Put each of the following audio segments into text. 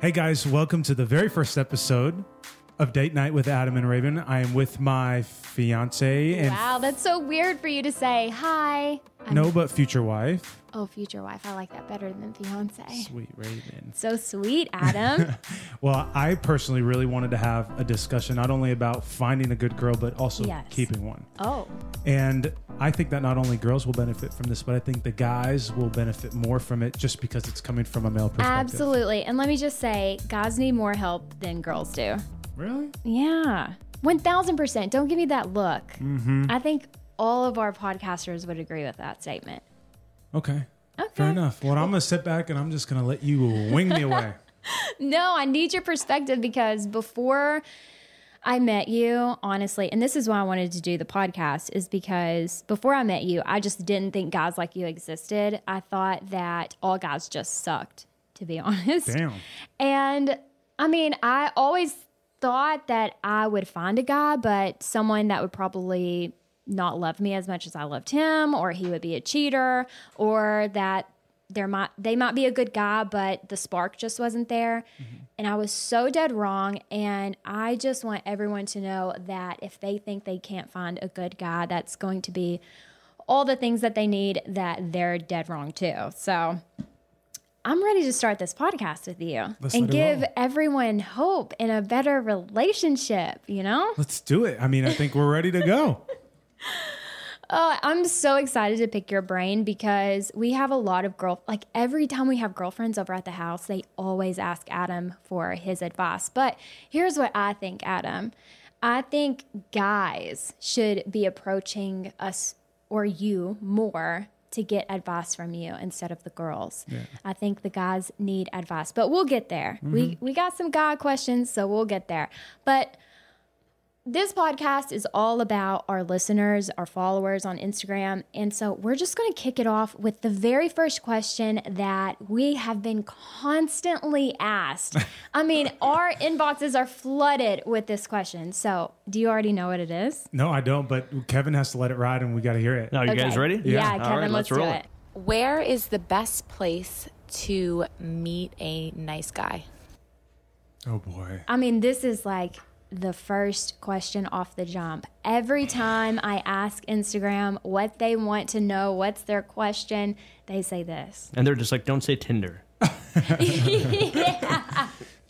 Hey guys, welcome to the very first episode of Date Night with Adam and Raven. I am with my fiance and Wow, that's so weird for you to say. Hi. I'm- no but future wife. Oh, future wife. I like that better than fiance. Sweet Raven. So sweet, Adam. Well, I personally really wanted to have a discussion not only about finding a good girl but also Yes. keeping one. oh, And I think that not only girls will benefit from this, but I think the guys will benefit more from it just because it's coming from a male perspective. absolutely. And let me just say, guys need more help than girls do. Really? Yeah. 1000%. Don't give me that look. Mm-hmm. I think all of our podcasters would agree with that statement. Okay. Okay. Fair enough. Well, I'm going to sit back and I'm just going to let you wing me away. No, I need your perspective because before I met you, honestly, and this is why I wanted to do the podcast, is because before I met you, I just didn't think guys like you existed. I thought that all guys just sucked, to be honest. Damn. And I mean, I always thought that I would find a guy, but someone that would probably not love me as much as I loved him, or he would be a cheater, or that there might they might be a good guy, but the spark just wasn't there. And I was so dead wrong. And I just want everyone to know that if they think they can't find a good guy, that's going to be all the things that they need, that they're dead wrong too. So I'm ready to start this podcast with you Let's and give roll. everyone hope in a better relationship, you know? Let's do it. I mean, I think we're ready to go. Oh, I'm so excited to pick your brain because we have a lot of girl like every time we have girlfriends over at the house, they always ask Adam for his advice. But here's what I think, Adam. I think guys should be approaching us or you more to get advice from you instead of the girls. I think the guys need advice, but we'll get there. We mm-hmm. we got some guy questions, so we'll get there. But this podcast is all about our listeners, our followers on Instagram. And so we're just going to kick it off with the very first question that we have been constantly asked. I mean, our inboxes are flooded with this question. So, do you already know what it is? No, I don't, but Kevin has to let it ride and we got to hear it. Are you guys ready? Yeah, Yeah. Kevin, All right, let's, let's do roll it. it. Where is the best place to meet a nice guy? Oh boy. I mean, this is like the first question off the jump. Every time I ask Instagram what they want to know, what's their question, they say this. And they're just like, don't say Tinder.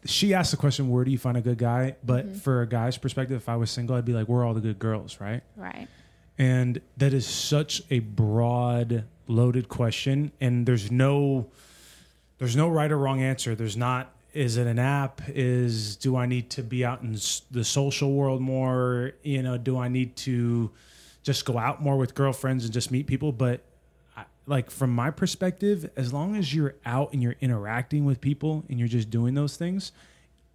She asked the question, where do you find a good guy? But Mm-hmm. for a guy's perspective, if I was single, I'd be like, where are all the good girls, right? Right. And that is such a broad, loaded question. And there's no there's no right or wrong answer. There's not is it an app? Is do I need to be out in the social world more? You know, do I need to just go out more with girlfriends and just meet people? But I, like from my perspective, as long as you're out and you're interacting with people and you're just doing those things,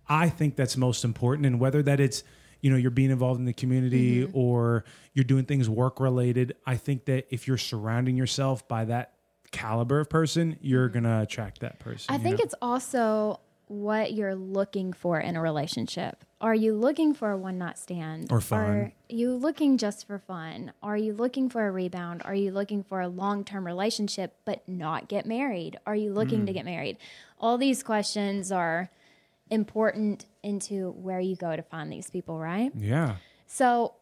I think that's most important. And whether that it's, you know, you're being involved in the community mm-hmm. or you're doing things work related, I think that if you're surrounding yourself by that caliber of person, you're mm-hmm. gonna attract that person. I think know? it's also what you're looking for in a relationship. Are you looking for a one night stand? Or fun. Are you looking just for fun? Are you looking for a rebound? Are you looking for a long term relationship but not get married? Are you looking Hmm. to get married? All these questions are important into where you go to find these people, right? yeah. So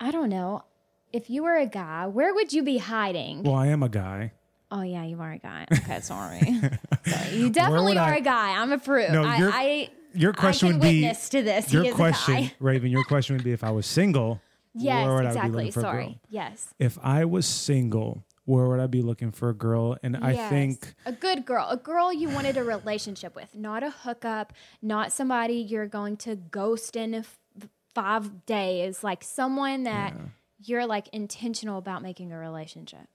I don't know. If you were a guy, where would you be hiding? Well, I am a guy. Oh yeah, you are a guy. Okay, sorry. sorry. You definitely are I- a guy. I'm a proof. No, I, your- I Your question I would be witness to this. your question. Raven. Your question would be if I was single. Yes, where would I be exactly. looking for a girl? Sorry. Yes. If I was single, where would I be looking for a girl? And I think a good girl, a girl you wanted a relationship with, not a hookup, not somebody you're going to ghost in f- five days, like someone that you're like intentional about making a relationship.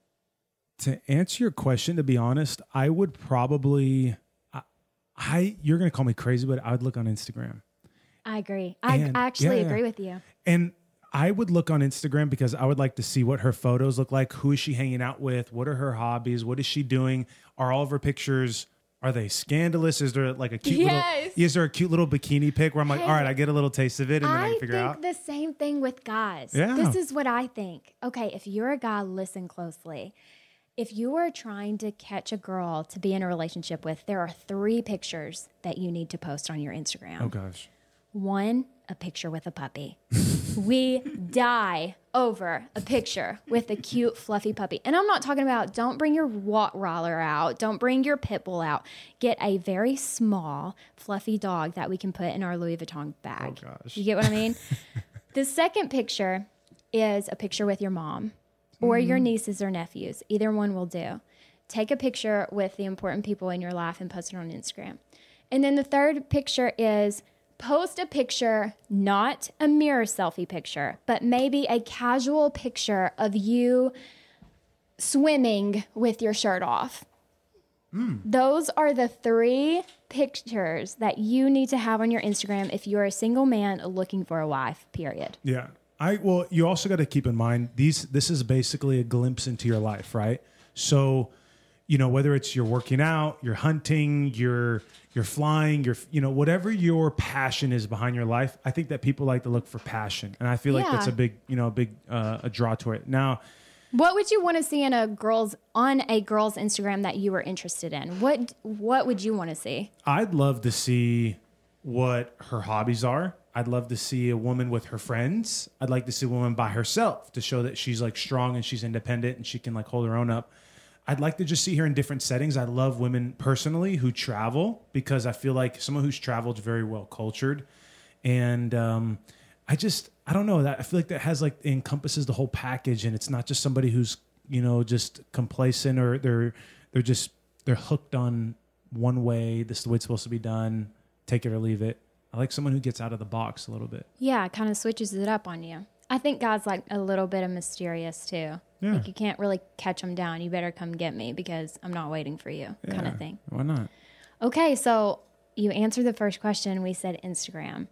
To answer your question, to be honest, I would probably, I, I you're gonna call me crazy, but I would look on Instagram, I agree. I And- actually yeah, yeah. agree with you. and I would look on Instagram because I would like to see what her photos look like. Who is she hanging out with? What are her hobbies? What is she doing? Are all of her pictures are they scandalous? Is there like a cute Yes. little is there a cute little bikini pic where I'm like, Hey. all right, I get a little taste of it and then I, I can figure think out. the same thing with guys. Yeah. This is what I think. Okay, if you're a guy, listen closely. If you are trying to catch a girl to be in a relationship with, there are three pictures that you need to post on your Instagram. Oh gosh. One, a picture with a puppy. we die over a picture with a cute, fluffy puppy. And I'm not talking about don't bring your Rottweiler out, don't bring your pit bull out. Get a very small, fluffy dog that we can put in our Louis Vuitton bag. Oh, gosh. You get what I mean? the second picture is a picture with your mom or your mm-hmm. nieces or nephews. Either one will do. Take a picture with the important people in your life and post it on Instagram. And then the third picture is post a picture, not a mirror selfie picture, but maybe a casual picture of you swimming with your shirt off. Hmm. Those are the three pictures that you need to have on your Instagram if you're a single man looking for a wife, period. Yeah. I well, you also got to keep in mind these this is basically a glimpse into your life, right? So, you know, whether it's you're working out, you're hunting, you're you're flying, you're you know, whatever your passion is behind your life, I think that people like to look for passion. And I feel like that's a big, you know, a big uh, a draw to it. Now, What would you want to see in a girl's on a girl's Instagram that you were interested in? What what would you want to see? I'd love to see what her hobbies are. I'd love to see a woman with her friends. I'd like to see a woman by herself to show that she's like strong and she's independent and she can like hold her own up. I'd like to just see her in different settings. I love women personally who travel because I feel like someone who's traveled very well cultured. And um, I just, I don't know that. I feel like that has like encompasses the whole package and it's not just somebody who's, you know, just complacent or they're, they're just, they're hooked on one way. This is the way it's supposed to be done. Take it or leave it. I like someone who gets out of the box a little bit. Yeah, it kind of switches it up on you. I think God's like a little bit of mysterious too. Yeah. Like you can't really catch him down. You better come get me because I'm not waiting for you, kind of thing. Why not? Okay, so you answered the first question. We said Instagram.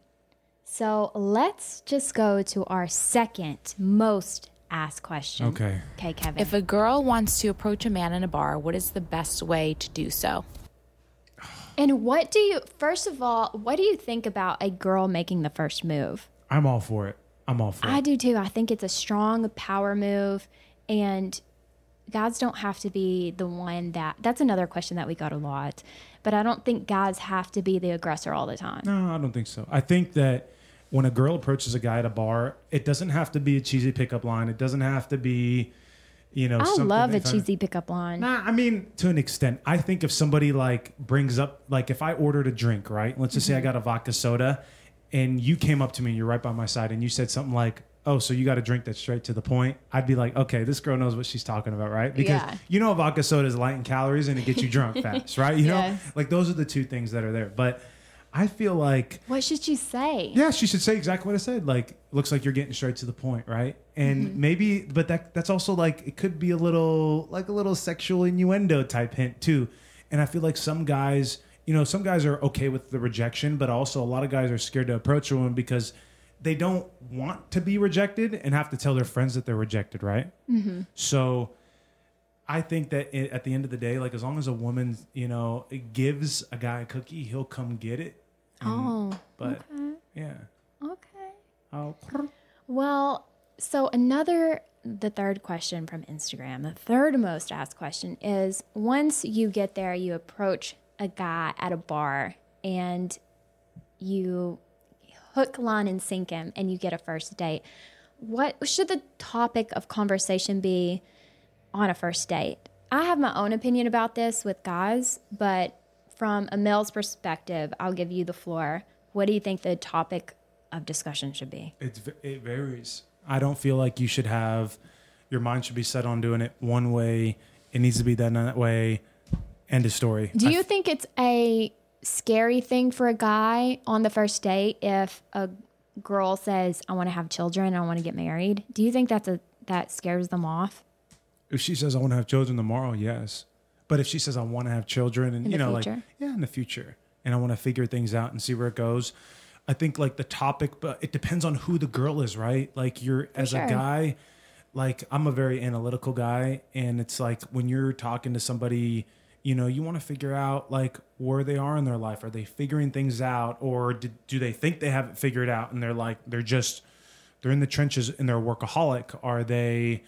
So let's just go to our second most asked question. Okay. Okay, Kevin. If a girl wants to approach a man in a bar, what is the best way to do so? And what do you, first of all, what do you think about a girl making the first move? I'm all for it. I'm all for I it. I do too. I think it's a strong power move, and guys don't have to be the one that. That's another question that we got a lot, but I don't think guys have to be the aggressor all the time. No, I don't think so. I think that when a girl approaches a guy at a bar, it doesn't have to be a cheesy pickup line. It doesn't have to be, you know, I love a cheesy pickup line. Nah, I mean to an extent. I think if somebody like brings up like if I ordered a drink, right? Let's just say I mm-hmm. got a vodka soda and you came up to me and you're right by my side and you said something like, "Oh, so you got a drink that's straight to the point." I'd be like, "Okay, this girl knows what she's talking about, right?" Because Yeah. you know vodka soda is light in calories and it gets you drunk fast, right? You know? Like those are the two things that are there. But I feel like What should she say? yeah, she should say exactly what I said. Like, looks like you're getting straight to the point, right? And Mm-hmm. maybe, but that that's also like it could be a little like a little sexual innuendo type hint too. And I feel like some guys, you know, some guys are okay with the rejection, but also a lot of guys are scared to approach a woman because they don't want to be rejected and have to tell their friends that they're rejected, right? Mm-hmm. So. I think that i at the end of the day, like as long as a woman, you know, gives a guy a cookie, he'll come get it. Oh, mm-hmm. But yeah, okay. Oh, Well, so another, the third question from Instagram, the third most asked question is once you get there, you approach a guy at a bar and you hook, line, and sink him and you get a first date. What should the topic of conversation be on a first date? I have my own opinion about this with guys, but from a male's perspective, I'll give you the floor. What do you think the topic of discussion should be? It's it varies. I don't feel like you should have your mind should be set on doing it one way. It needs to be done that way. End of story. Do I you think it's a scary thing for a guy on the first date if a girl says, "I want to have children, I want to get married"? Do you think that's a that scares them off? If she says I want to have children tomorrow, yes. But if she says I want to have children and you know future? like yeah, in the future and I want to figure things out and see where it goes. I think like the topic but it depends on who the girl is, right? Like you're as sure. a guy like I'm a very analytical guy and it's like when you're talking to somebody, you know, you want to figure out like where they are in their life. Are they figuring things out or did, do they think they have it figured out and they're like they're just they're in the trenches and they're a workaholic? Are they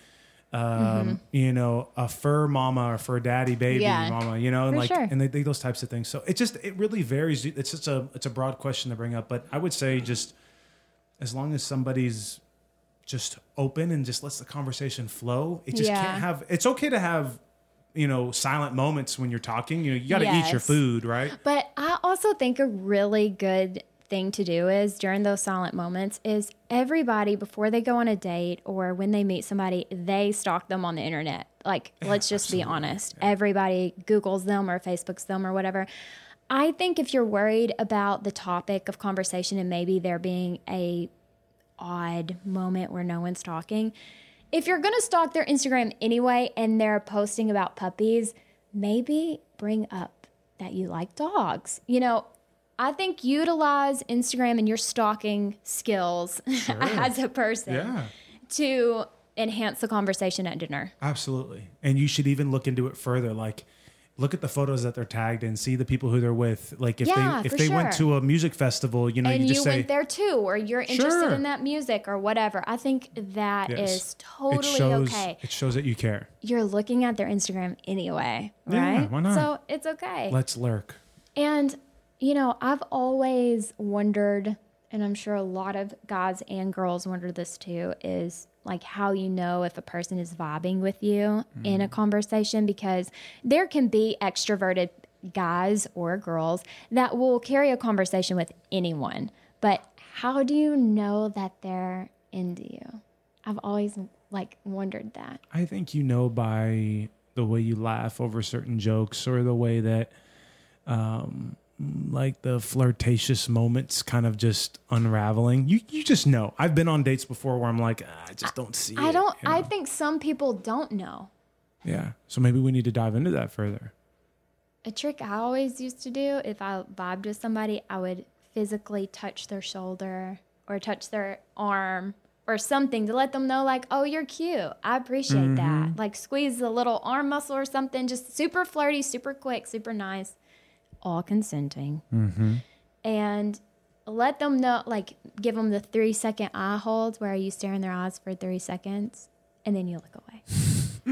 um, you know, a fur mama or fur daddy baby Yeah, mama, you know, and like, sure. and they, they, those types of things. So it just, it really varies. It's just a, it's a broad question to bring up, but I would say just as long as somebody's just open and just lets the conversation flow, it just Yeah. can't have, it's okay to have, you know, silent moments when you're talking, you know, you got to eat your food, right? But I also think a really good thing to do is during those silent moments is everybody before they go on a date or when they meet somebody, they stalk them on the internet. Like, let's just be honest. Everybody Googles them or Facebooks them or whatever. I think if you're worried about the topic of conversation and maybe there being a odd moment where no one's talking, if you're going to stalk their Instagram anyway and they're posting about puppies, maybe bring up that you like dogs. You know, I think utilize Instagram and your stalking skills as a person Yeah. to enhance the conversation at dinner. Absolutely. And you should even look into it further. Like, look at the photos that they're tagged in, see the people who they're with. Like, if Yeah, they if they went to a music festival, you know, and you you, just say went there too, or you're interested Sure. in that music or whatever. I think that is Yes. totally it shows, okay. It shows that you care. You're looking at their Instagram anyway, right? Yeah, why not? So it's okay. Let's lurk. And, you know, I've always wondered, and I'm sure a lot of guys and girls wonder this too, is like how you know if a person is vibing with you in a conversation because there can be extroverted guys or girls that will carry a conversation with anyone. But how do you know that they're into you? I've always like wondered that. I think you know by the way you laugh over certain jokes or the way that um like the flirtatious moments kind of just unraveling. You you just know. I've been on dates before where I'm like, "Ah, I just don't see I it," don't you know? I think some people don't know. Yeah. So maybe we need to dive into that further. A trick I always used to do if I vibed with somebody, I would physically touch their shoulder or touch their arm or something to let them know, like, oh, you're cute. I appreciate that. Like, squeeze a little arm muscle or something, just super flirty, super quick, super nice, all consenting. Mm-hmm. And let them know, like, give them the three second eye hold where you stare in their eyes for three seconds and then you look away.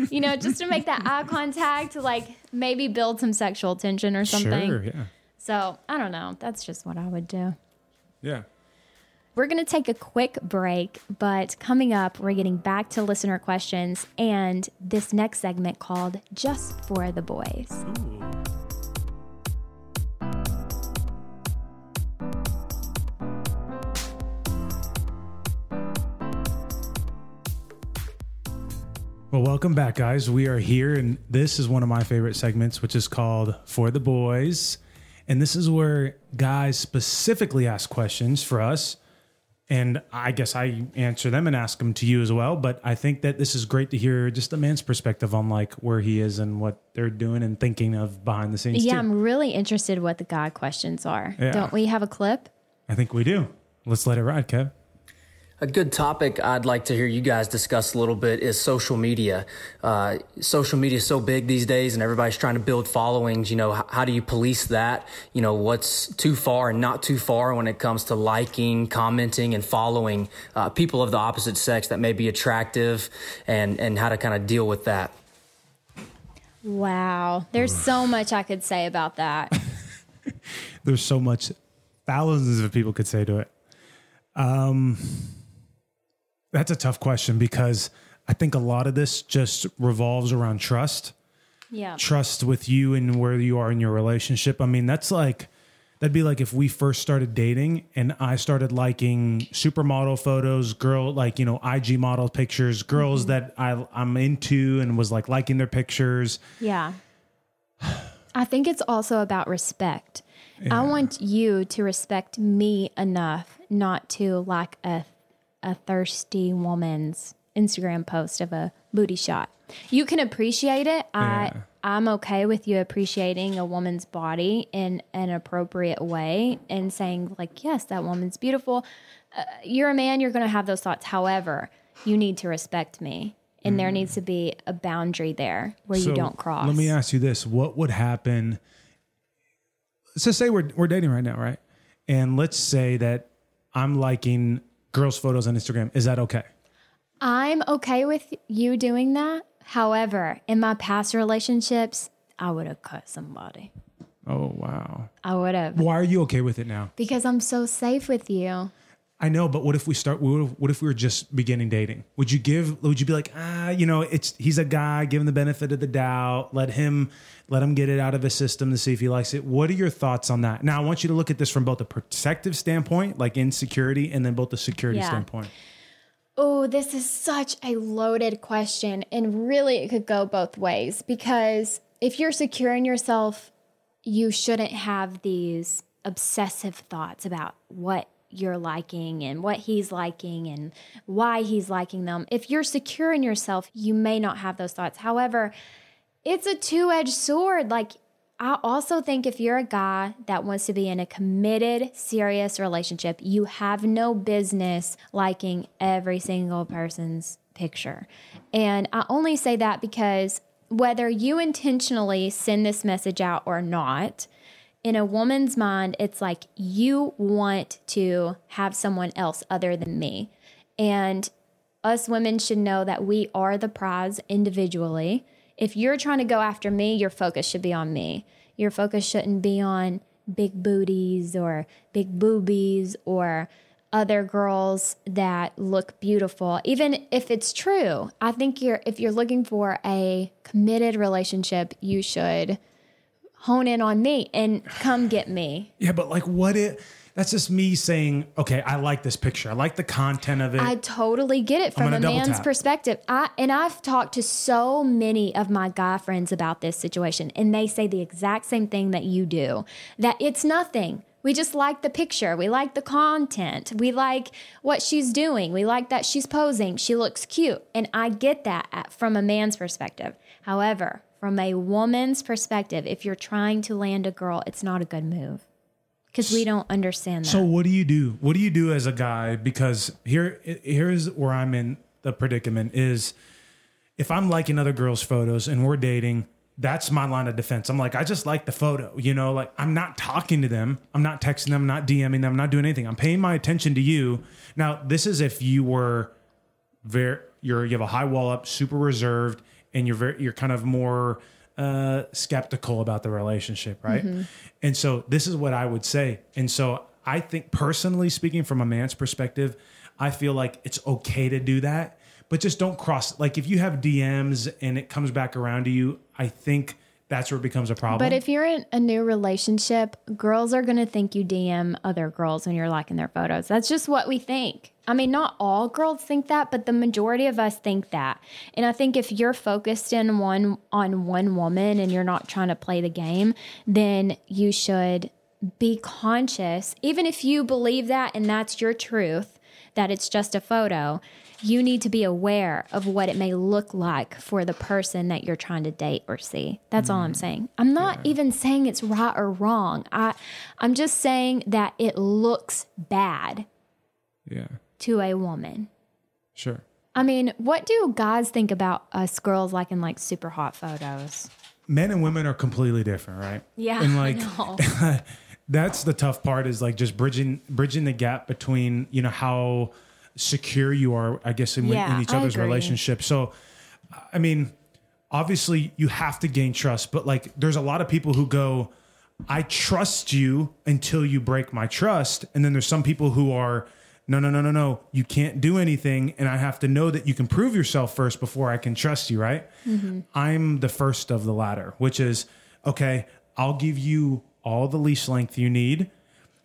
you know, just to make that eye contact, to like maybe build some sexual tension or something. Sure, yeah. So I don't know. That's just what I would do. Yeah. We're going to take a quick break, but coming up, we're getting back to listener questions and this next segment called Just for the Boys. Well, welcome back, guys. We are here, and this is one of my favorite segments, which is called For the Boys. And this is where guys specifically ask questions for us. And I guess I answer them and ask them to you as well. But I think that this is great to hear just a man's perspective on like where he is and what they're doing and thinking of behind the scenes. Yeah, too. I'm really interested what the God questions are. Yeah. Don't we have a clip? I think we do. Let's let it ride, Kev. A good topic I'd like to hear you guys discuss a little bit is social media. Uh, social media is so big these days, and everybody's trying to build followings. You know, how, how do you police that? You know, what's too far and not too far when it comes to liking, commenting, and following uh, people of the opposite sex that may be attractive, and and how to kind of deal with that. Wow. There's so much I could say about that. There's so much, thousands of people could say to it. Um, that's a tough question because I think a lot of this just revolves around trust. Yeah. Trust with you and where you are in your relationship. I mean, that's like that'd be like if we first started dating and I started liking supermodel photos, girl like, you know, IG model pictures, girls mm-hmm. that I I'm into and was like liking their pictures. Yeah. I think it's also about respect. I want you to respect me enough not to like a a thirsty woman's Instagram post of a booty shot. You can appreciate it. I Yeah. I'm okay with you appreciating a woman's body in an appropriate way and saying like, yes, that woman's beautiful. Uh, you're a man, you're going to have those thoughts. However, you need to respect me. And there needs to be a boundary there where you don't cross. Let me ask you this: What would happen? Let's just say we're we're dating right now, right? And let's say that I'm liking girls' photos on Instagram. Is that okay? I'm okay with you doing that. However, in my past relationships, I would have cut somebody. Oh wow. I would have Why are you okay with it now? because I'm so safe with you. I know, but what if we start? What if, we were just beginning dating? Would you give? Would you be like, ah, you know, it's he's a guy, give him the benefit of the doubt, let him, let him get it out of his system to see if he likes it. What are your thoughts on that? Now, I want you to look at this from both a protective standpoint, like insecurity, and then both the security Yeah. standpoint. Oh, this is such a loaded question. And really, it could go both ways because if you're secure in yourself, you shouldn't have these obsessive thoughts about what you're liking and what he's liking and why he's liking them. If you're secure in yourself, you may not have those thoughts. However, it's a two edged sword. Like, I also think if you're a guy that wants to be in a committed, serious relationship, you have no business liking every single person's picture. And I only say that because whether you intentionally send this message out or not, in a woman's mind, it's like you want to have someone else other than me. And us women should know that we are the prize individually. If you're trying to go after me, your focus should be on me. Your focus shouldn't be on big booties or big boobies or other girls that look beautiful. Even if it's true, I think you're if you're looking for a committed relationship, you should hone in on me and come get me. Yeah, but like, what it? That's just me saying, okay, I like this picture. I like the content of it. I totally get it from a man's tap. perspective. I and I've talked to so many of my guy friends about this situation and they say the exact same thing that you do. That it's nothing. We just like the picture. We like the content. We like what she's doing. We like that she's posing. She looks cute. And I get that at, from a man's perspective. However, from a woman's perspective, if you're trying to land a girl, it's not a good move. Because we don't understand that. So what do you do? What do you do as a guy? Because here, here's where I'm in the predicament is if I'm liking other girls' photos and we're dating, that's my line of defense. I'm like, I just like the photo, you know, like I'm not talking to them. I'm not texting them, not DMing them, not doing anything. I'm paying my attention to you. Now, this is if you were very, you're, you have a high wall up, super reserved, and you're very, you're kind of more uh, skeptical about the relationship, right? And so this is what I would say. And so I think personally speaking, from a man's perspective, I feel like it's okay to do that, but just don't cross. Like if you have DMs and it comes back around to you, I think that's where it becomes a problem. But if you're in a new relationship, girls are going to think you DM other girls when you're liking their photos. That's just what we think. I mean, not all girls think that, but the majority of us think that. And I think if you're focused in one on one woman and you're not trying to play the game, then you should be conscious. Even if you believe that and that's your truth, that it's just a photo, you need to be aware of what it may look like for the person that you're trying to date or see. That's all I'm mm. saying. I'm not even saying it's right or wrong. I I'm just saying that it looks bad yeah, to a woman. sure. I mean, what do guys think about us girls liking like super hot photos? Men and women are completely different, right? Yeah, And like that's the tough part is like just bridging bridging the gap between you know how secure you are i guess in, Yeah, in each I other's agree. relationship. So i mean obviously you have to gain trust but like there's a lot of people who go i trust you until you break my trust and then there's some people who are no no no no no you can't do anything and i have to know that you can prove yourself first before i can trust you right? Mm-hmm. I'm the first of the latter which is okay i'll give you all the leash length you need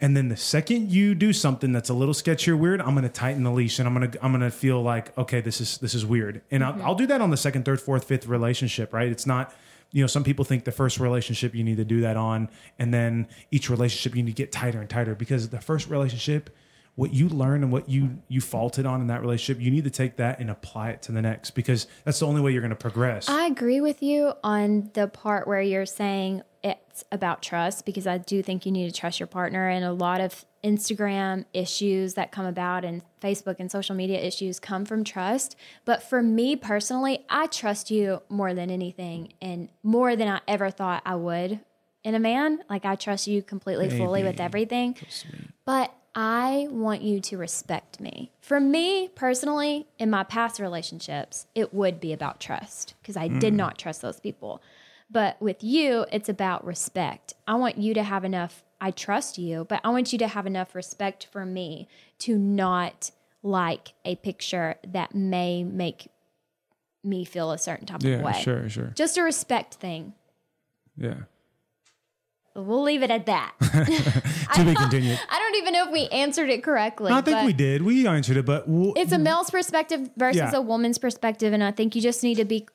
and then the second you do something that's a little sketchy or weird, I'm going to tighten the leash and I'm going to I'm going to feel like okay, this is this is weird. And I'll, mm-hmm. I'll do that on the second, third, fourth, fifth relationship, right? It's not you know, some people think the first relationship you need to do that on and then each relationship you need to get tighter and tighter because the first relationship what you learn and what you you faulted on in that relationship, you need to take that and apply it to the next because that's the only way you're going to progress. I agree with you on the part where you're saying it's about trust because I do think you need to trust your partner and a lot of Instagram issues that come about and Facebook and social media issues come from trust. But for me personally, I trust you more than anything and more than I ever thought I would in a man. Like I trust you completely fully with everything. But I want you to respect me. For me personally, in my past relationships, it would be about trust because I did not trust those people. But with you, it's about respect. I want you to have enough, I trust you, but I want you to have enough respect for me to not like a picture that may make me feel a certain type of Yeah, way. sure, sure. Just a respect thing. Yeah. We'll leave it at that. To be continued. I don't even know if we answered it correctly. I think we did. We answered it, but w- It's a male's perspective versus Yeah. a woman's perspective, and I think you just need to be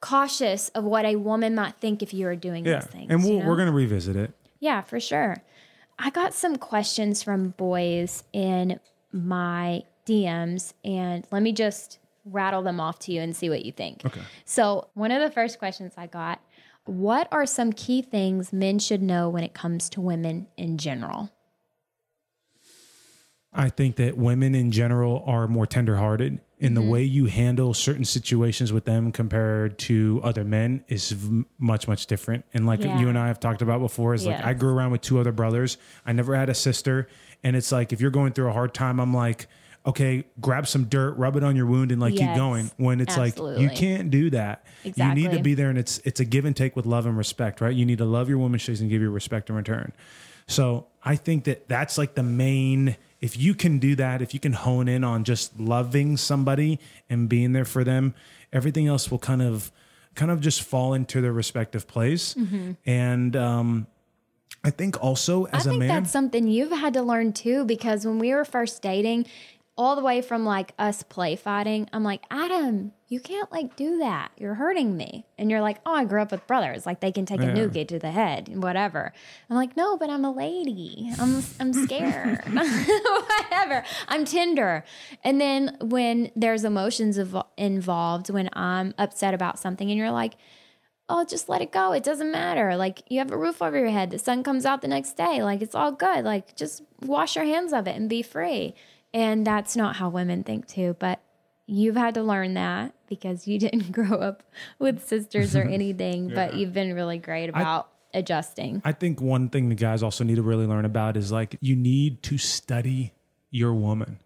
cautious of what a woman might think if you are doing yeah, those things. and we'll, you know? we're gonna revisit it. Yeah, for sure. I got some questions from boys in my DMs, and let me just rattle them off to you and see what you think. Okay. So, one of the first questions I got What are some key things men should know when it comes to women in general? I think that women in general are more tenderhearted in Mm-hmm. the way you handle certain situations with them compared to other men is v- much much different. And like Yeah. you and I have talked about before, is like I grew around with two other brothers. I never had a sister, and it's like if you're going through a hard time, I'm like. Okay, grab some dirt, rub it on your wound, and like keep going. When it's like you can't do that. You need to be there, and it's it's a give and take with love and respect, right? You need to love your woman, she's gonna give you respect in return. So I think that that's like the main. If you can do that, if you can hone in on just loving somebody and being there for them, everything else will kind of, kind of just fall into their respective place. And um, I think also as I a think man, that's something you've had to learn too, because when we were first dating, all the way from like us play fighting, I'm like, Adam, you can't like do that. You're hurting me. And you're like, oh, I grew up with brothers. Like they can take a Yeah. nougat to the head and whatever. I'm like, no, but I'm a lady. I'm, I'm scared. whatever. I'm tender. And then when there's emotions evo- involved, when I'm upset about something and you're like, oh, just let it go. It doesn't matter. Like you have a roof over your head. The sun comes out the next day. Like it's all good. Like just wash your hands of it and be free. And that's not how women think too. But you've had to learn that because you didn't grow up with sisters or anything. But you've been really great about adjusting. I think one thing the guys also need to really learn about is like you need to study your woman.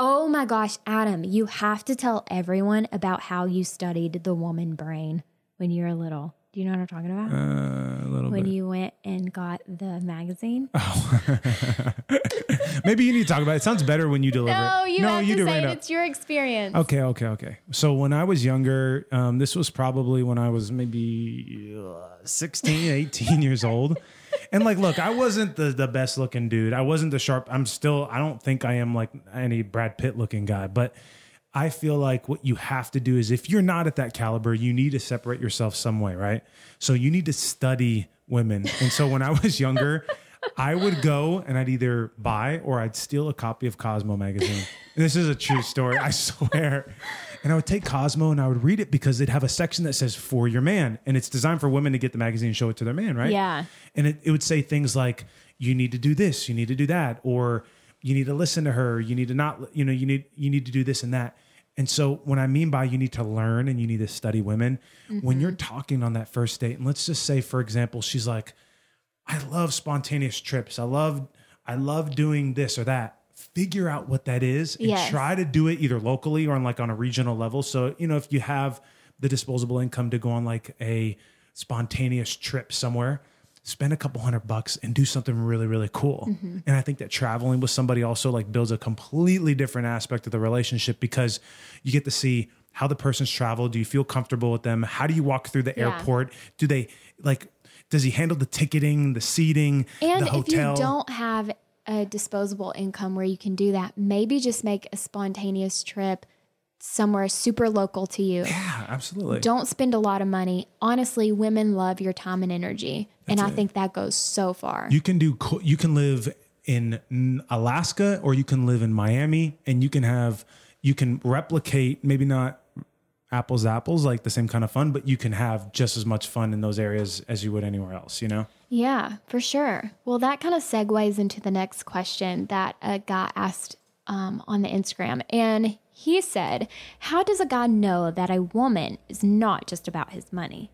Oh my gosh, Adam, you have to tell everyone about how you studied the woman brain when you were little. Do you know what I'm talking about? Uh, a little when bit. you went and got the magazine? Maybe you need to talk about it. It sounds better when you deliver No, it. you have to do say it. It's your experience. Okay, okay, okay. So when I was younger, um, this was probably when I was maybe uh, 16, 18 years old. And like, look, I wasn't the, the best looking dude. I wasn't the sharp. I'm still, I don't think I am like any Brad Pitt looking guy, but I feel like what you have to do is if you're not at that caliber, you need to separate yourself some way, right? So you need to study women. And so when I was younger, I would go and I'd either buy or I'd steal a copy of Cosmo magazine. This is a true story, I swear. And I would take Cosmo and I would read it because they'd have a section that says for your man. And it's designed for women to get the magazine and show it to their man, right? Yeah. And it, it would say things like, you need to do this, you need to do that, or you need to listen to her, you need to not, you know, you need you need to do this and that. And so when I mean by you need to learn and you need to study women, when you're mm-hmm. talking on that first date, and let's just say, for example, she's like, I love spontaneous trips. I love I love doing this or that. Figure out what that is and Yes. try to do it either locally or on like on a regional level. So, you know, if you have the disposable income to go on like a spontaneous trip somewhere, spend a couple hundred bucks and do something really, really cool. Mm-hmm. And I think that traveling with somebody also like builds a completely different aspect of the relationship because you get to see how the person's traveled. Do you feel comfortable with them? How do you walk through the Yeah. airport? Do they like does he handle the ticketing, the seating, And the if you don't have a disposable income where you can do that, maybe just make a spontaneous trip somewhere super local to you. yeah, absolutely. Don't spend a lot of money. Honestly, women love your time and energy. And I think that goes so far. You can do co- you can live in Alaska or you can live in Miami and you can have you can replicate maybe not apples apples like the same kind of fun but you can have just as much fun in those areas as you would anywhere else, you know? Yeah, for sure. Well, that kind of segues into the next question that a guy asked um, on the Instagram. And he said, How does a guy know that a woman is not just about his money?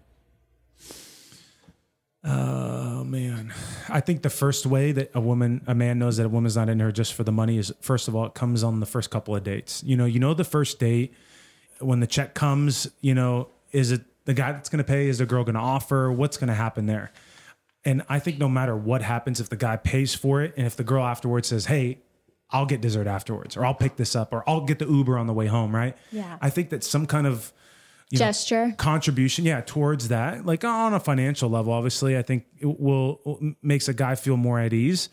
Oh man, I think the first way that a woman, a man knows that a woman's not in her just for the money is first of all, it comes on the first couple of dates. You know, you know the first date when the check comes. You know, is it the guy that's going to pay? Is the girl going to offer? What's going to happen there? And I think no matter what happens, if the guy pays for it, and if the girl afterwards says, "Hey," I'll get dessert afterwards, or I'll pick this up, or I'll get the Uber on the way home, right? Yeah. I think that some kind of you know, Gesture. contribution yeah towards that. Like on a financial level obviously i think it will uh, makes a guy feel more at ease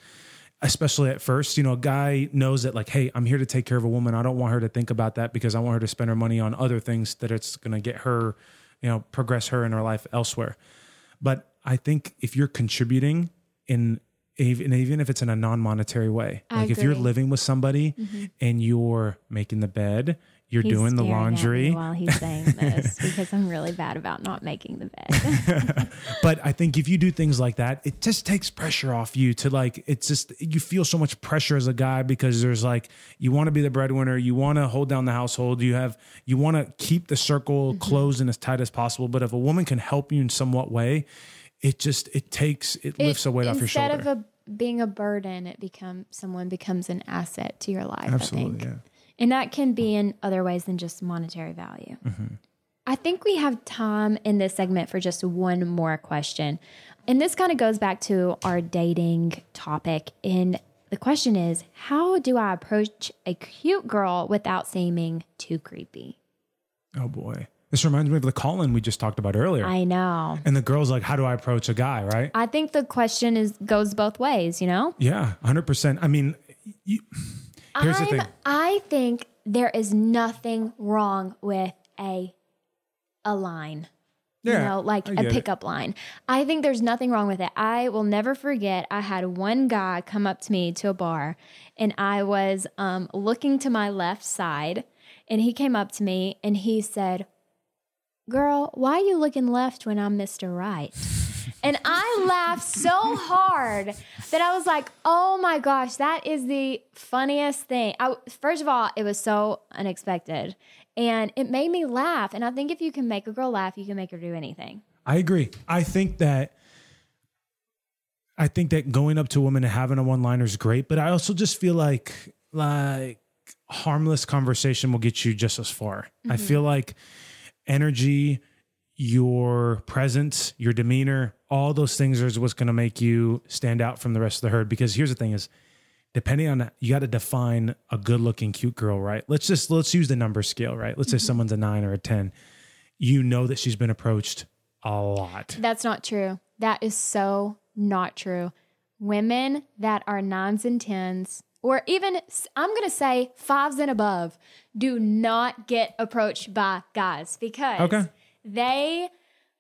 especially at first. You know a guy knows that like hey i'm here to take care of a woman. I don't want her to think about that because i want her to spend her money on other things that it's going to get her you know progress her in her life elsewhere. But i think if you're contributing in even even if it's in a non-monetary way I like if you're living with somebody mm-hmm. and you're making the bed you're He's doing the staring at me laundry while he's saying this because I'm really bad about not making the bed. But I think if you do things like that, it just takes pressure off you to like, it's just, you feel so much pressure as a guy because there's like, you want to be the breadwinner, you want to hold down the household, you have, you want to keep the circle mm-hmm. closed and as tight as possible. But if a woman can help you in somewhat way, it just, it takes, it, lifts a weight off your shoulder. Instead of a, being a burden, it becomes someone becomes an asset to your life. I think. yeah. And that can be in other ways than just monetary value. Mm-hmm. I think we have time in this segment for just one more question. And this kind of goes back to our dating topic. And the question is how do I approach a cute girl without seeming too creepy? Oh boy. This reminds me of the call in we just talked about earlier. I know. and the girl's like, how do I approach a guy, right? I think the question is goes both ways, you know? yeah, 100%. I mean, you, here's I'm- thing. I think there is nothing wrong with a a line. You know, like a get it. pickup line. I think there's nothing wrong with it. I will never forget. I had one guy come up to me to a bar, and I was um, looking to my left side, and he came up to me and he said, "Girl, why are you looking left when I'm Mr. Right?" And I laughed so hard that I was like, "Oh my gosh, that is the funniest thing." I, first of all, it was so unexpected, and it made me laugh. And I think if you can make a girl laugh, you can make her do anything. I agree. I think that I think that going up to a woman and having a one liner is great, but I also just feel like like harmless conversation will get you just as far. I mm-hmm. feel like energy, your presence, your demeanor, all those things is what's going to make you stand out from the rest of the herd. Because here's the thing: is depending on you got to define a good looking cute girl, right? Let's just let's use the number scale, right? Let's say mm-hmm. someone's a nine or a ten. You know that she's been approached a lot. That's not true. That is so not true. Women that are nines and tens, or even I'm going to say fives and above, do not get approached by guys because Okay. They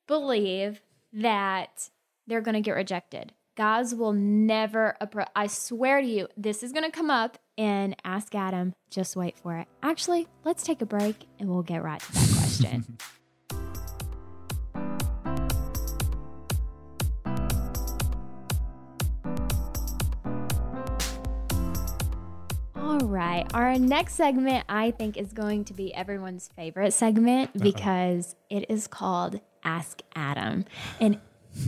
believe that they're going to get rejected. Guys will never approach. I swear to you, this is going to come up in Ask Adam. Just wait for it. Actually, let's take a break and we'll get right to that question. All right. Our next segment, I think, is going to be everyone's favorite segment because it is called Ask Adam. And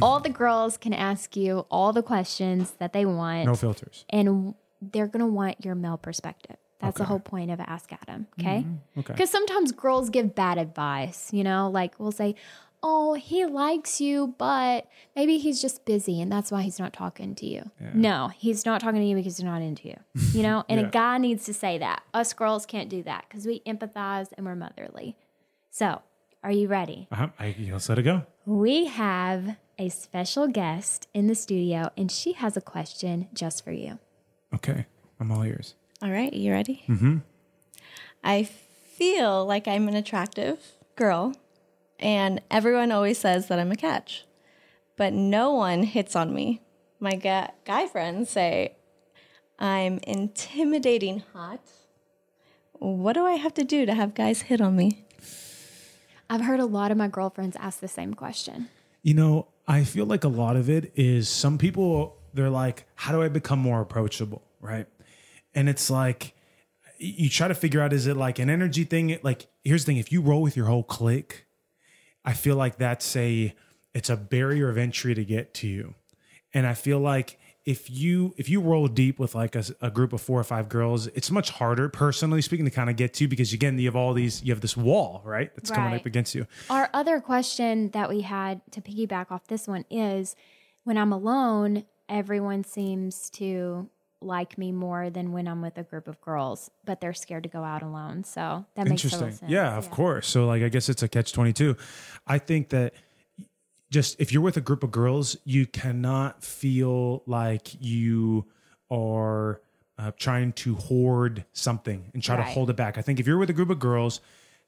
all the girls can ask you all the questions that they want, No filters. and they're going to want your male perspective. That's the whole point of Ask Adam. Okay. Mm-hmm. Okay. Because sometimes girls give bad advice, you know, like we'll say, Oh, he likes you, but maybe he's just busy and that's why he's not talking to you. No, he's not talking to you because he's not into you, you know? And Yeah. a guy needs to say that. Us girls can't do that because we empathize and we're motherly. So, are you ready? Uh-huh. I, let's let it go. We have a special guest in the studio and she has a question just for you. Okay. I'm all ears. All right, you ready? Mm-hmm. I feel like I'm an attractive girl, and everyone always says that I'm a catch, but no one hits on me. My ga- guy friends say I'm intimidating hot. What do I have to do to have guys hit on me? I've heard a lot of my girlfriends ask the same question. You know, I feel like a lot of it is some people, they're like, how do I become more approachable? Right. And it's like, you try to figure out, is it like an energy thing? Like, here's the thing if you roll with your whole clique, I feel like that's a, it's a barrier of entry to get to you. And I feel like if you if you roll deep with like a, a, group of four or five girls, it's much harder, personally speaking, to kind of get to because again, you have all these, you have this wall, right, that's right. coming up against you. Our other question that we had to piggyback off this one is, when I'm alone, everyone seems to like me more than when I'm with a group of girls, but they're scared to go out alone. So that makes sense. Yeah, of yeah. course. So like I guess it's a catch 22. I think that just if you're with a group of girls, you cannot feel like you are uh, trying to hoard something and try right. to hold it back. I think if you're with a group of girls,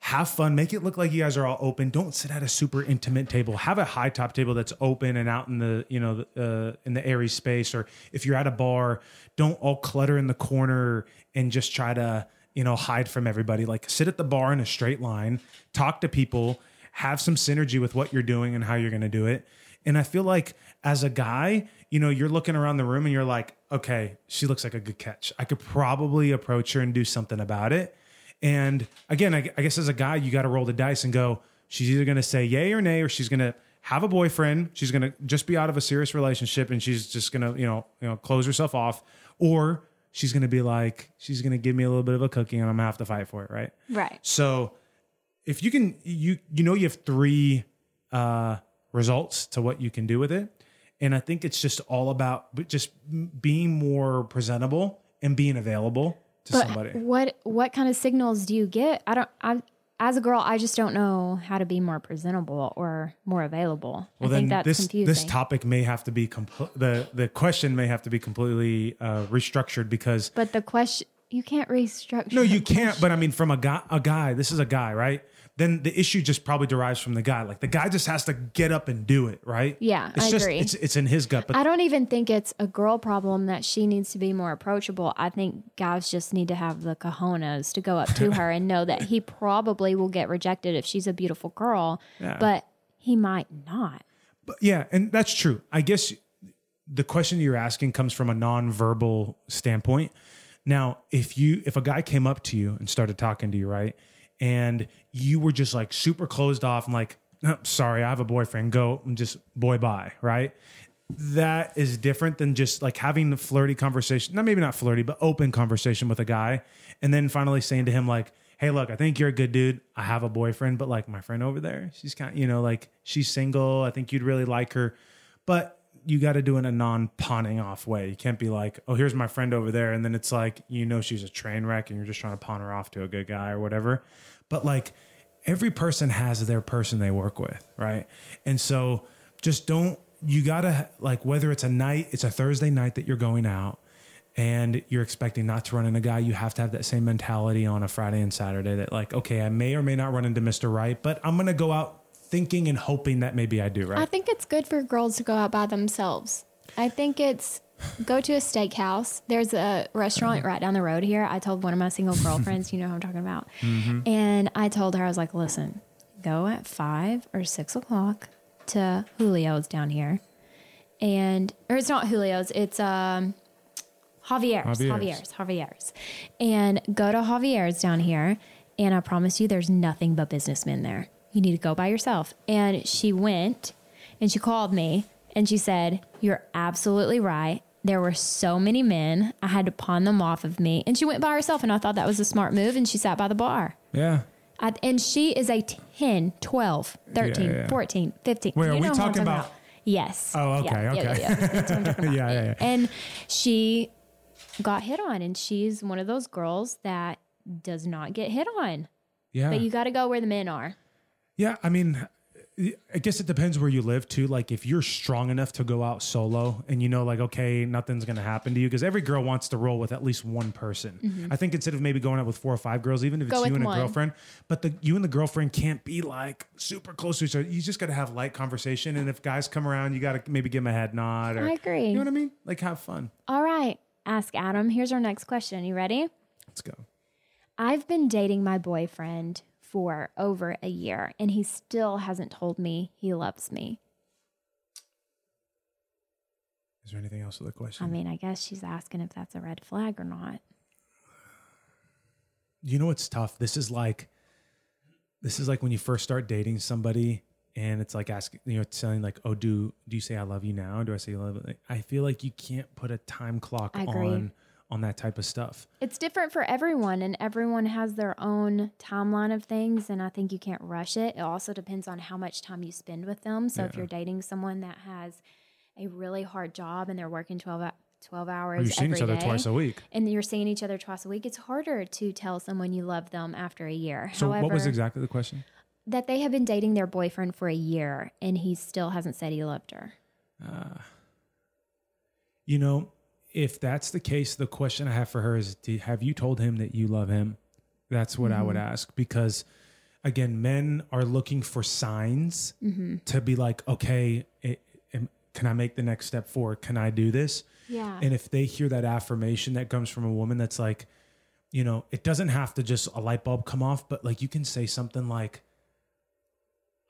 have fun, make it look like you guys are all open. Don't sit at a super intimate table. Have a high top table that's open and out in the you know uh, in the airy space. Or if you're at a bar, don't all clutter in the corner and just try to you know hide from everybody. Like sit at the bar in a straight line, talk to people have some synergy with what you're doing and how you're going to do it. And I feel like as a guy, you know, you're looking around the room and you're like, okay, she looks like a good catch. I could probably approach her and do something about it. And again, I, I guess as a guy, you got to roll the dice and go, she's either going to say yay or nay, or she's going to have a boyfriend. She's going to just be out of a serious relationship and she's just going to, you know, you know, close herself off. Or she's going to be like, she's going to give me a little bit of a cookie and I'm going to have to fight for it. Right. Right. So, if you can you you know you have three uh, results to what you can do with it and i think it's just all about just being more presentable and being available to but somebody what what kind of signals do you get i don't i as a girl, I just don't know how to be more presentable or more available. Well, I think that's this, confusing. This topic may have to be compl- the the question may have to be completely uh, restructured because. But the question you can't restructure. No, you can't. But I mean, from a guy, a guy. This is a guy, right? Then the issue just probably derives from the guy. Like the guy just has to get up and do it, right? Yeah, it's I just, agree. It's it's in his gut. But I don't even think it's a girl problem that she needs to be more approachable. I think guys just need to have the cojones to go up to her and know that he probably will get rejected if she's a beautiful girl, yeah. but he might not. But yeah, and that's true. I guess the question you're asking comes from a non-verbal standpoint. Now, if you if a guy came up to you and started talking to you, right? and you were just like super closed off and like, oh, sorry, I have a boyfriend, go and just boy bye, right? That is different than just like having the flirty conversation, not maybe not flirty, but open conversation with a guy. And then finally saying to him, like, hey, look, I think you're a good dude. I have a boyfriend, but like my friend over there, she's kind of, you know, like she's single. I think you'd really like her. But you got to do it in a non pawning off way. You can't be like, oh, here's my friend over there. And then it's like, you know, she's a train wreck and you're just trying to pawn her off to a good guy or whatever. But like every person has their person they work with. Right. And so just don't, you got to like, whether it's a night, it's a Thursday night that you're going out and you're expecting not to run into a guy, you have to have that same mentality on a Friday and Saturday that like, okay, I may or may not run into Mr. Right, but I'm to go out thinking and hoping that maybe I do, right? I think it's good for girls to go out by themselves. I think it's go to a steakhouse. There's a restaurant right down the road here. I told one of my single girlfriends, you know who I'm talking about. Mm-hmm. And I told her, I was like, listen, go at five or six o'clock to Julio's down here. And, or it's not Julio's, it's, um, Javier's, Javier's, Javier's, Javier's. And go to Javier's down here. And I promise you, there's nothing but businessmen there you need to go by yourself. And she went and she called me and she said, You're absolutely right. There were so many men. I had to pawn them off of me. And she went by herself. And I thought that was a smart move. And she sat by the bar. Yeah. I, and she is a 10, 12, 13, yeah, yeah. 14, 15. Wait, you are we talking about? about? Yes. Oh, okay. Yeah, okay. Yeah, yeah, yeah. yeah, yeah. And she got hit on. And she's one of those girls that does not get hit on. Yeah. But you got to go where the men are. Yeah, I mean, I guess it depends where you live too. Like if you're strong enough to go out solo and you know, like, okay, nothing's going to happen to you because every girl wants to roll with at least one person. Mm-hmm. I think instead of maybe going out with four or five girls, even if go it's you and one. a girlfriend, but the you and the girlfriend can't be like super close to each other. You just got to have light conversation. And if guys come around, you got to maybe give them a head nod. Or, I agree. You know what I mean? Like have fun. All right. Ask Adam. Here's our next question. You ready? Let's go. I've been dating my boyfriend for over a year and he still hasn't told me he loves me. Is there anything else to the question? I mean, I guess she's asking if that's a red flag or not. You know what's tough? This is like this is like when you first start dating somebody and it's like asking, you know, telling like, oh, do do you say I love you now? Do I say I love? You? I feel like you can't put a time clock on on that type of stuff. It's different for everyone, and everyone has their own timeline of things. And I think you can't rush it. It also depends on how much time you spend with them. So if you're dating someone that has a really hard job and they're working 12, hou- 12 Or hours you're seeing each other day, twice a week. and you're seeing each other twice a week, it's harder to tell someone you love them after a year. So However, what was exactly the question? that they have been dating their boyfriend for a year and he still hasn't said he loved her. Uh, you know, if that's the case, the question I have for her is do, Have you told him that you love him? That's what I would mm-hmm. ask because, again, men are looking for signs mm-hmm. to be like, okay, it, am- can I make the next step forward? Can I do this? Yeah. And if they hear that affirmation that comes from a woman that's like, you know, it doesn't have to just a light bulb come off, but like you can say something like,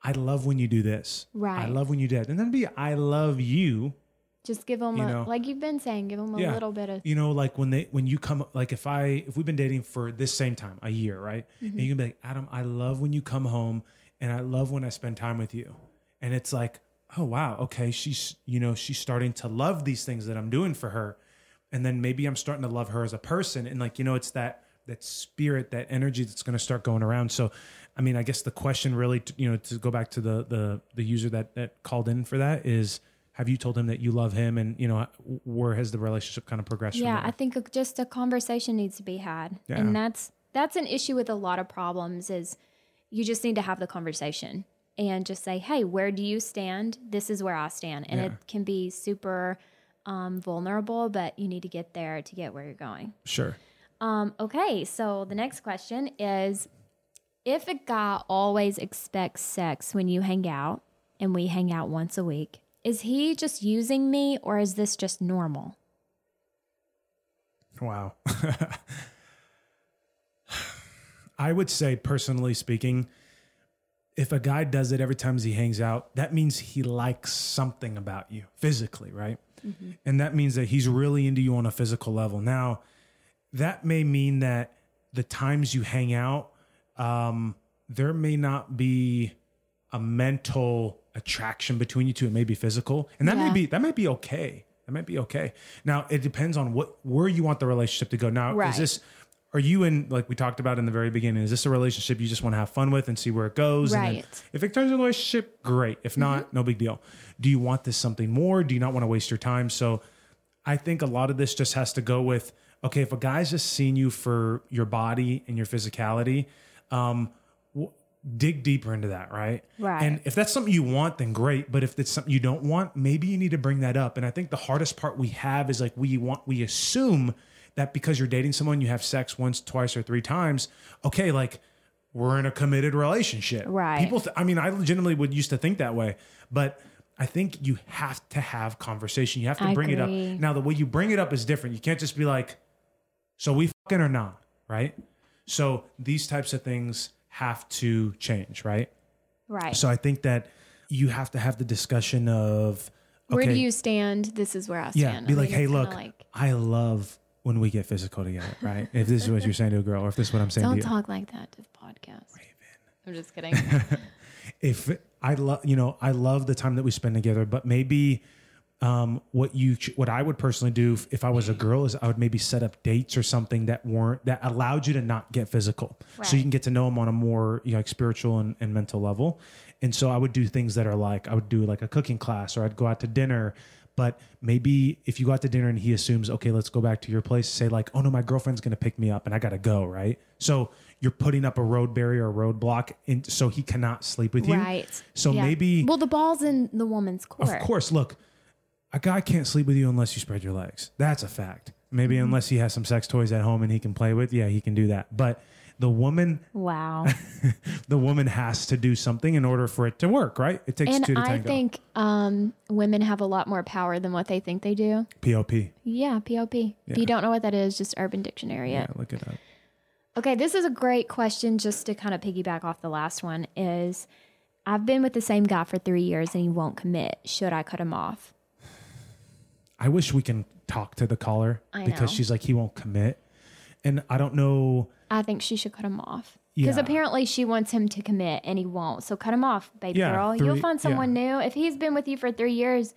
I love when you do this. Right. I love when you do that. And then be, I love you. Just give them, You a, know. like you've been saying, give them a Yeah. little bit of, You know, like when they, when you come, like if I, if we've been dating for this same time, a year, right? And mm-hmm. you can be like, Adam, I love when you come home and I love when I spend time with you. And it's like, oh, wow. Okay. She's, you know, she's starting to love these things that I'm doing for her. And then maybe I'm starting to love her as a person. And like, you know, it's that, that spirit, that energy that's going to start going around. So, I mean, I guess the question really, you know, to go back to the, the, the user that, that called in for that is, have you told him that you love him and, you know, where has the relationship kind of progressed? yeah? I think just a conversation needs to be had. Yeah. And that's, that's an issue with a lot of problems is you just need to have the conversation and just say, Hey, where do you stand? This is where I stand. And Yeah. it can be super um, vulnerable, but you need to get there to get where you're going. Sure. Um, okay, so the next question is if a guy always expects sex when you hang out and we hang out once a week, is he just using me or is this just normal? Wow. I would say, personally speaking, if a guy does it every time he hangs out, that means he likes something about you physically, right? And that means that he's really into you on a physical level. Now, that may mean that the times you hang out, um, there may not be a mental attraction between you two. It may be physical, and that may be that might be okay. That might be okay. Now, it depends on what where you want the relationship to go. Now, Right. is this are you in like we talked about in the very beginning? Is this a relationship you just want to have fun with and see where it goes? And then Right. Mm-hmm. if it turns into a relationship, great. If not, no big deal. Do you want this something more? Do you not want to waste your time? So, I think a lot of this just has to go with okay, if a guy's just seen you for your body and your physicality, um, dig deeper into that, right? Right. And if that's something you want, then great. But if it's something you don't want, maybe you need to bring that up. And I think the hardest part we have is like we want, we assume that because you're dating someone, you have sex once, twice, or three times. Okay, like we're in a committed relationship. Right. People, th- I mean, I legitimately would used to think that way, but I think you have to have conversation. You have to I bring it up. Now, the way you bring it up is different. You can't just be like, so we fucking or not, right? So these types of things have to change, right? Right. So I think that you have to have the discussion of where do you stand? This is where I stand. yeah, stand. be I like, mean, hey, look, like, I love when we get physical together, right? if this is what you're saying to a girl, or if this is what I'm saying don't to you, talk like that to the podcast. I'm just kidding. if I love, you know, I love the time that we spend together, but maybe um, what you, what I would personally do if, if I was a girl is I would maybe set up dates or something that weren't that allowed you to not get physical, so you can get to know them on a more you know, like spiritual and, and mental level. And so I would do things that are like I would do like a cooking class, or I'd go out to dinner. But maybe if you go out to dinner and he assumes, okay, let's go back to your place, say like, oh no, my girlfriend's gonna pick me up and I gotta go, right? So you're putting up a road barrier, a roadblock, and so he cannot sleep with you. right. So Yeah. maybe, Well, the ball's in the woman's court. of course, look, a guy can't sleep with you unless you spread your legs. That's a fact. Maybe Mm-hmm. unless he has some sex toys at home and he can play with, yeah, he can do that. But the woman, Wow. the woman has to do something in order for it to work, right? It takes and two to I tango. think um, women have a lot more power than what they think they do. POP. Yeah, POP. If you don't know what that is, just Urban Dictionary Yeah, it. look it up. Okay, this is a great question just to kind of piggyback off the last one is I've been with the same guy for 3 years and he won't commit. Should I cut him off? I wish we can talk to the caller I because know. she's like he won't commit, and I don't know. I think she should cut him off. Because Yeah. apparently she wants him to commit and he won't. So cut him off, baby Yeah, girl. three- You'll find someone new. If he's been with you for three years,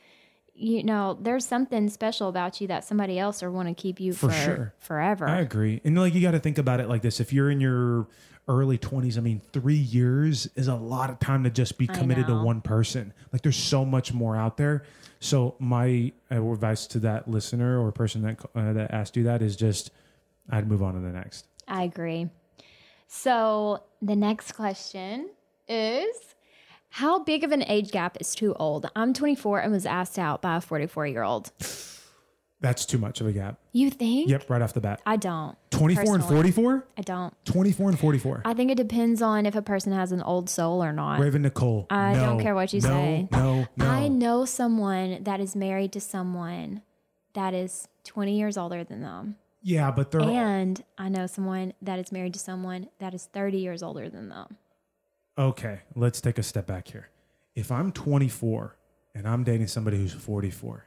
you know, there's something special about you that somebody else will want to keep you for, For sure. forever. I agree. And like you got to think about it like this: if you're in your early 20s, I mean, three years is a lot of time to just be committed to one person. Like there's so much more out there. So my uh, advice to that listener or person that uh, that asked you that is just, I'd move on to the next. I agree. So the next question is how big of an age gap is too old? I'm 24 and was asked out by a 44 year old. That's too much of a gap. You think? Yep, right off the bat. I don't. 24 and 44? I don't. 24 and 44. I think it depends on if a person has an old soul or not. Raven Nicole. I no, don't care what you no, say. No, no. I know someone that is married to someone that is 20 years older than them. Yeah, but they're And I know someone that is married to someone that is 30 years older than them. Okay. Let's take a step back here. If I'm 24 and I'm dating somebody who's 44,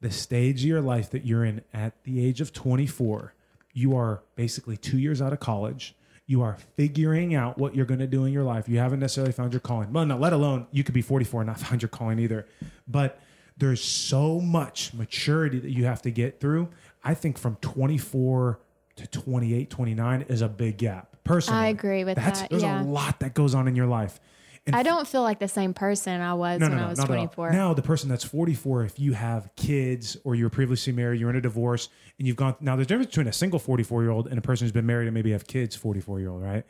the stage of your life that you're in at the age of 24, you are basically two years out of college. You are figuring out what you're going to do in your life. You haven't necessarily found your calling. Well, no, let alone you could be 44 and not find your calling either. But there's so much maturity that you have to get through. I think from 24 to 28, 29 is a big gap. Personally, I agree with That's, that, There's yeah. a lot that goes on in your life. And I don't feel like the same person I was when I was not at all. 24. Now, the person that's 44, if you have kids or you were previously married, you're in a divorce, and you've gone. Now, there's a difference between a single 44 year old and a person who's been married and maybe have kids, 44 year old, right?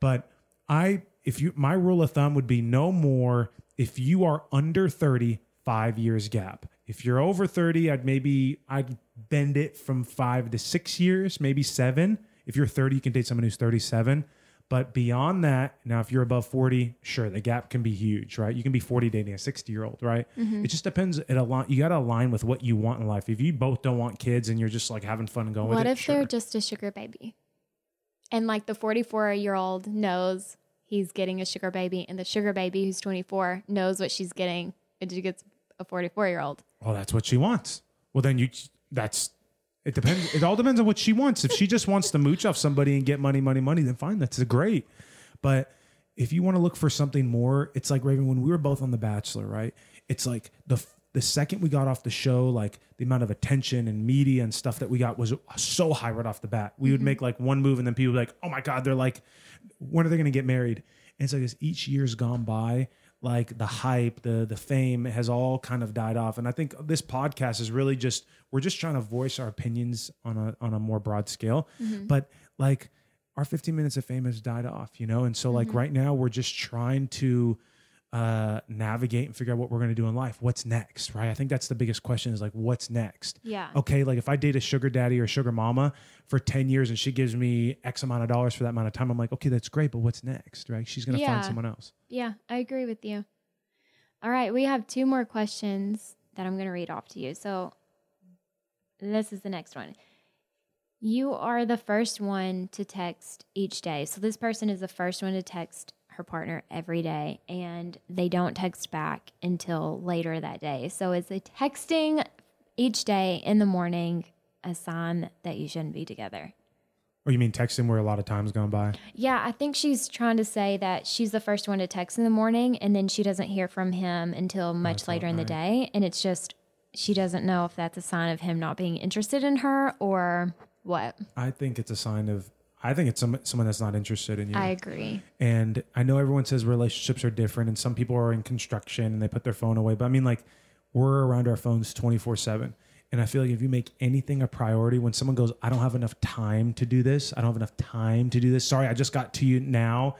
But I, if you, my rule of thumb would be no more if you are under 30, five years gap. If you're over 30, I'd maybe I'd bend it from five to six years, maybe seven. If you're 30, you can date someone who's 37. But beyond that, now if you're above 40, sure, the gap can be huge, right? You can be 40 dating a 60 year old, right? Mm-hmm. It just depends. It align. You got to align with what you want in life. If you both don't want kids and you're just like having fun and going what with it, if sure. they're just a sugar baby? And like the 44 year old knows he's getting a sugar baby, and the sugar baby who's 24 knows what she's getting, and she gets a 44 year old. well, that's what she wants. Well, then you. That's. It depends. It all depends on what she wants. If she just wants to mooch off somebody and get money, money, money, then fine. That's great. But if you want to look for something more, it's like Raven when we were both on The Bachelor, right? It's like the the second we got off the show, like the amount of attention and media and stuff that we got was so high right off the bat. We would mm-hmm. make like one move and then people would be like, "Oh my god!" They're like, "When are they going to get married?" And it's like as each year's gone by, like the hype, the the fame has all kind of died off. And I think this podcast is really just we're just trying to voice our opinions on a on a more broad scale. Mm-hmm. But like our 15 minutes of fame has died off, you know? And so like mm-hmm. right now we're just trying to uh navigate and figure out what we're going to do in life. What's next, right? I think that's the biggest question is like what's next? Yeah. Okay, like if I date a sugar daddy or sugar mama for 10 years and she gives me X amount of dollars for that amount of time, I'm like, "Okay, that's great, but what's next?" Right? She's going to Yeah. find someone else. Yeah, I agree with you. All right, we have two more questions that I'm going to read off to you. So this is the next one. You are the first one to text each day. So this person is the first one to text her partner every day and they don't text back until later that day. So is the texting each day in the morning a sign that you shouldn't be together? Or you mean texting where a lot of time's gone by? Yeah, I think she's trying to say that she's the first one to text in the morning and then she doesn't hear from him until much later in the day. And it's just, she doesn't know if that's a sign of him not being interested in her or what. I think it's a sign of I think it's some, someone that's not interested in you. I agree. And I know everyone says relationships are different, and some people are in construction and they put their phone away. But I mean, like, we're around our phones 24 7. And I feel like if you make anything a priority, when someone goes, I don't have enough time to do this, I don't have enough time to do this. Sorry, I just got to you now.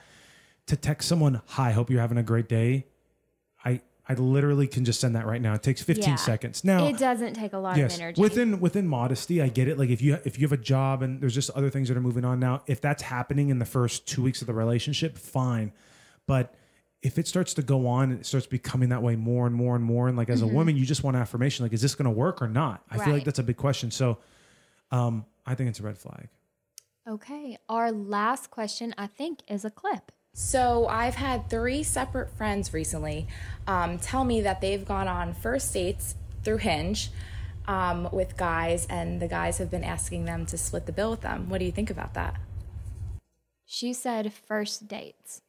To text someone, Hi, hope you're having a great day. I, literally can just send that right now. It takes 15 Yeah. seconds. Now, It doesn't take a lot yes of energy. within within modesty i get it like if you if you have a job and there's just other things that are moving on now if that's happening in the first two weeks of the relationship fine but if it starts to go on and it starts becoming that way more and more and more and like as a woman you just want affirmation like is this going to work or not i feel like Mm-hmm. That's a big question so um i think it's a red flag okay. Our last question, I think, is a clip. So I've had three separate friends recently um, tell me that they've gone on first dates through Hinge um, with guys, and the guys have been asking them to split the bill with them. What do you think about that? She said first dates.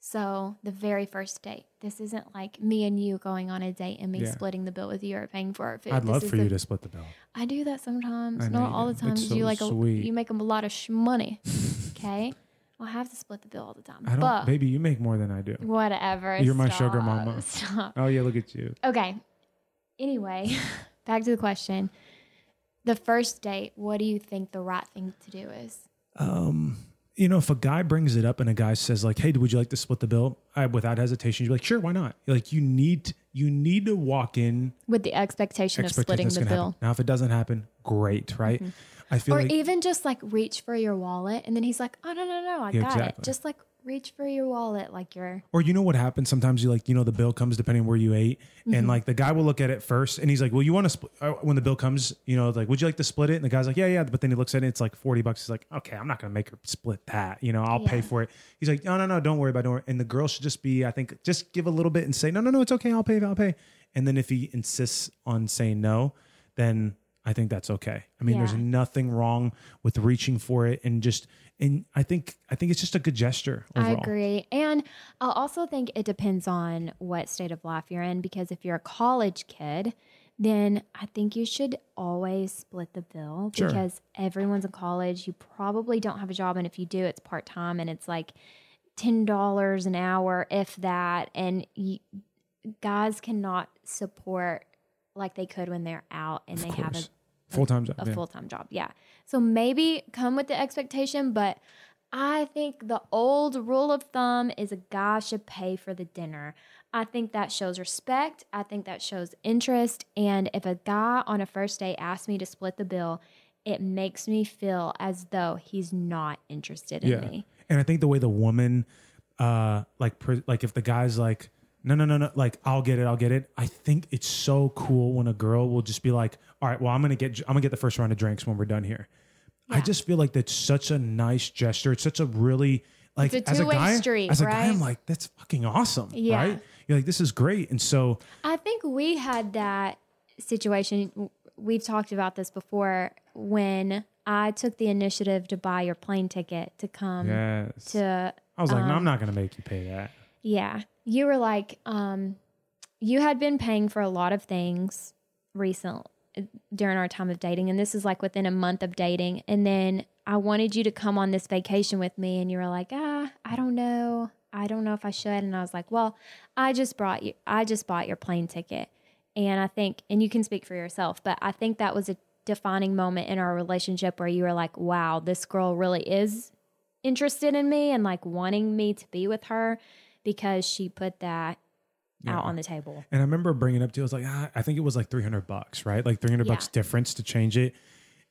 So the very first date. This isn't like me and you going on a date and me Yeah. splitting the bill with you or paying for our food. I'd This love is for you the- to split the bill. I do that sometimes. I Not all do. the time. It's 'cause so you like sweet. a, you make 'em a lot of sh- money. okay, I'll have to split the bill all the time. I don't, but baby. You make more than I do. whatever. You're my stop, sugar mama. Stop. Oh yeah, look at you. Okay. Anyway, back to the question. The first date. What do you think the right thing to do is? Um, you know, if a guy brings it up and a guy says like, "Hey, would you like to split the bill?" I, without hesitation, you'd be like, "Sure, why not?" Like, you need you need to walk in With the expectation, of splitting the bill. happen. Now, if it doesn't happen, great, right? I feel Or like even just like reach for your wallet and then he's like, oh, no, no, no, I Yeah, got exactly. it. Just like reach for your wallet like you're. Or you know what happens? Sometimes you like, you know, the bill comes depending where you ate, Mm-hmm. and like the guy will look at it first, and he's like, "Well, you want to split?" uh, When the bill comes, you know, like, "Would you like to split it?" And the guy's like, "Yeah, yeah." But then he looks at it, it's like forty bucks. He's like, "Okay, I'm not gonna make her split that. You know, I'll pay for it." He's like, "No, no, no, don't worry about it." And the girl should just be, I think, just give a little bit and say, "No, no, no, it's okay. I'll pay. I'll pay." And then if he insists on saying no, then I think that's okay. I mean, there's nothing wrong with reaching for it and just. And I think I think it's just a good gesture. Overall. I agree. And I also think it depends on what state of life you're in because if you're a college kid, then I think you should always split the bill Sure. because everyone's in college. You probably don't have a job. And if you do, it's part time and it's like $10 an hour, if that. And you, guys cannot support like they could when they're out and they have a course. Full time job. a yeah. full time job. Yeah. So maybe come with the expectation, but I think the old rule of thumb is a guy should pay for the dinner. I think that shows respect. I think that shows interest. And if a guy on a first date asks me to split the bill, it makes me feel as though he's not interested in me. And I think the way the woman, uh, like, pre- like if the guy's like, no, no, no, no, like I'll get it, I'll get it. I think it's so cool when a girl will just be like, all right, well, I'm gonna get, I'm gonna get the first round of drinks when we're done here. I just feel like that's such a nice gesture. It's such a really like a as a guy, street, as a guy, I'm like, that's fucking awesome, Yeah. right? You're like, this is great, and so I think we had that situation. We've talked about this before when I took the initiative to buy your plane ticket to come yes, to I was like, no, um, I'm not gonna make you pay that. Yeah. You were like, um, you had been paying for a lot of things recent during our time of dating. And this is like within a month of dating. And then I wanted you to come on this vacation with me. And you were like, ah, I don't know. I don't know if I should. And I was like, well, I just brought you, I just bought your plane ticket. And I think, and you can speak for yourself, but I think that was a defining moment in our relationship where you were like, wow, this girl really is interested in me and like wanting me to be with her because she put that out on the table. And I remember bringing it up to you. I was like, ah, I think it was like 300 bucks, right? Like 300 bucks difference to change it.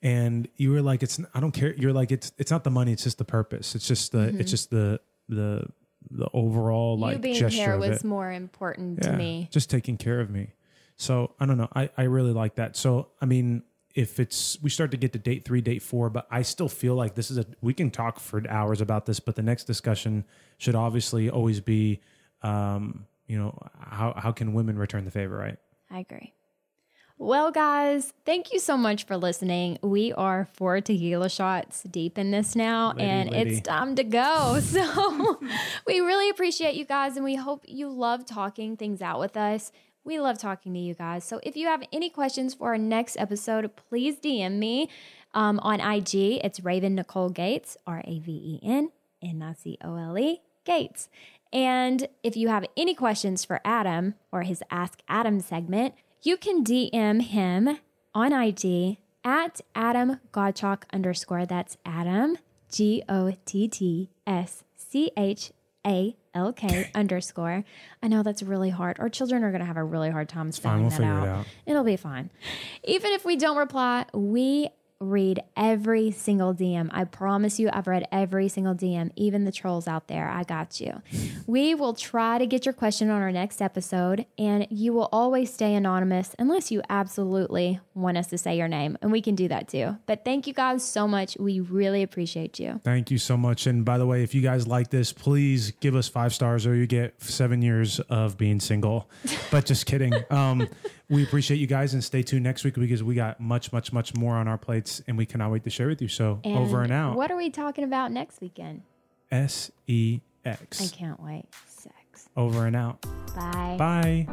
And you were like, it's, I don't care. You're like, it's, it's not the money. It's just the purpose. It's just the, it's just the, the, the overall like Mm-hmm. you being gesture here of was more important to me. Just taking care of me. So I don't know. I, I really like that. So, I mean, if it's, we start to get to date three, date four, but I still feel like this is a, we can talk for hours about this, but the next discussion should obviously always be, um, you know, how, how can women return the favor, right? I agree. Well, guys, thank you so much for listening. We are four tequila shots deep in this now, Lady, and lady. it's time to go. So, we really appreciate you guys, and we hope you love talking things out with us. We love talking to you guys. So, if you have any questions for our next episode, please DM me um, on IG. It's Raven Nicole Gates, R A V E N N I C O L E Gates. And if you have any questions for Adam or his Ask Adam segment, you can DM him on IG at Adam Gottschalk underscore. That's Adam G O T T S C H A L K underscore. I know that's really hard. Our children are going to have a really hard time spelling we'll that it out. out. It'll be fine. Even if we don't reply, we read every single DM. I promise you, I've read every single DM, even the trolls out there. I got you. We will try to get your question on our next episode, and you will always stay anonymous unless you absolutely want us to say your name, and we can do that too. But thank you guys so much. We really appreciate you. Thank you so much. And by the way, if you guys like this, please give us five stars or you get seven years of being single. But just kidding. Um, we appreciate you guys and stay tuned next week because we got much, much, much more on our plates and we cannot wait to share with you. So over and out. What are we talking about next weekend? S E I X. can't wait. Sex. Over and out. Bye. Bye.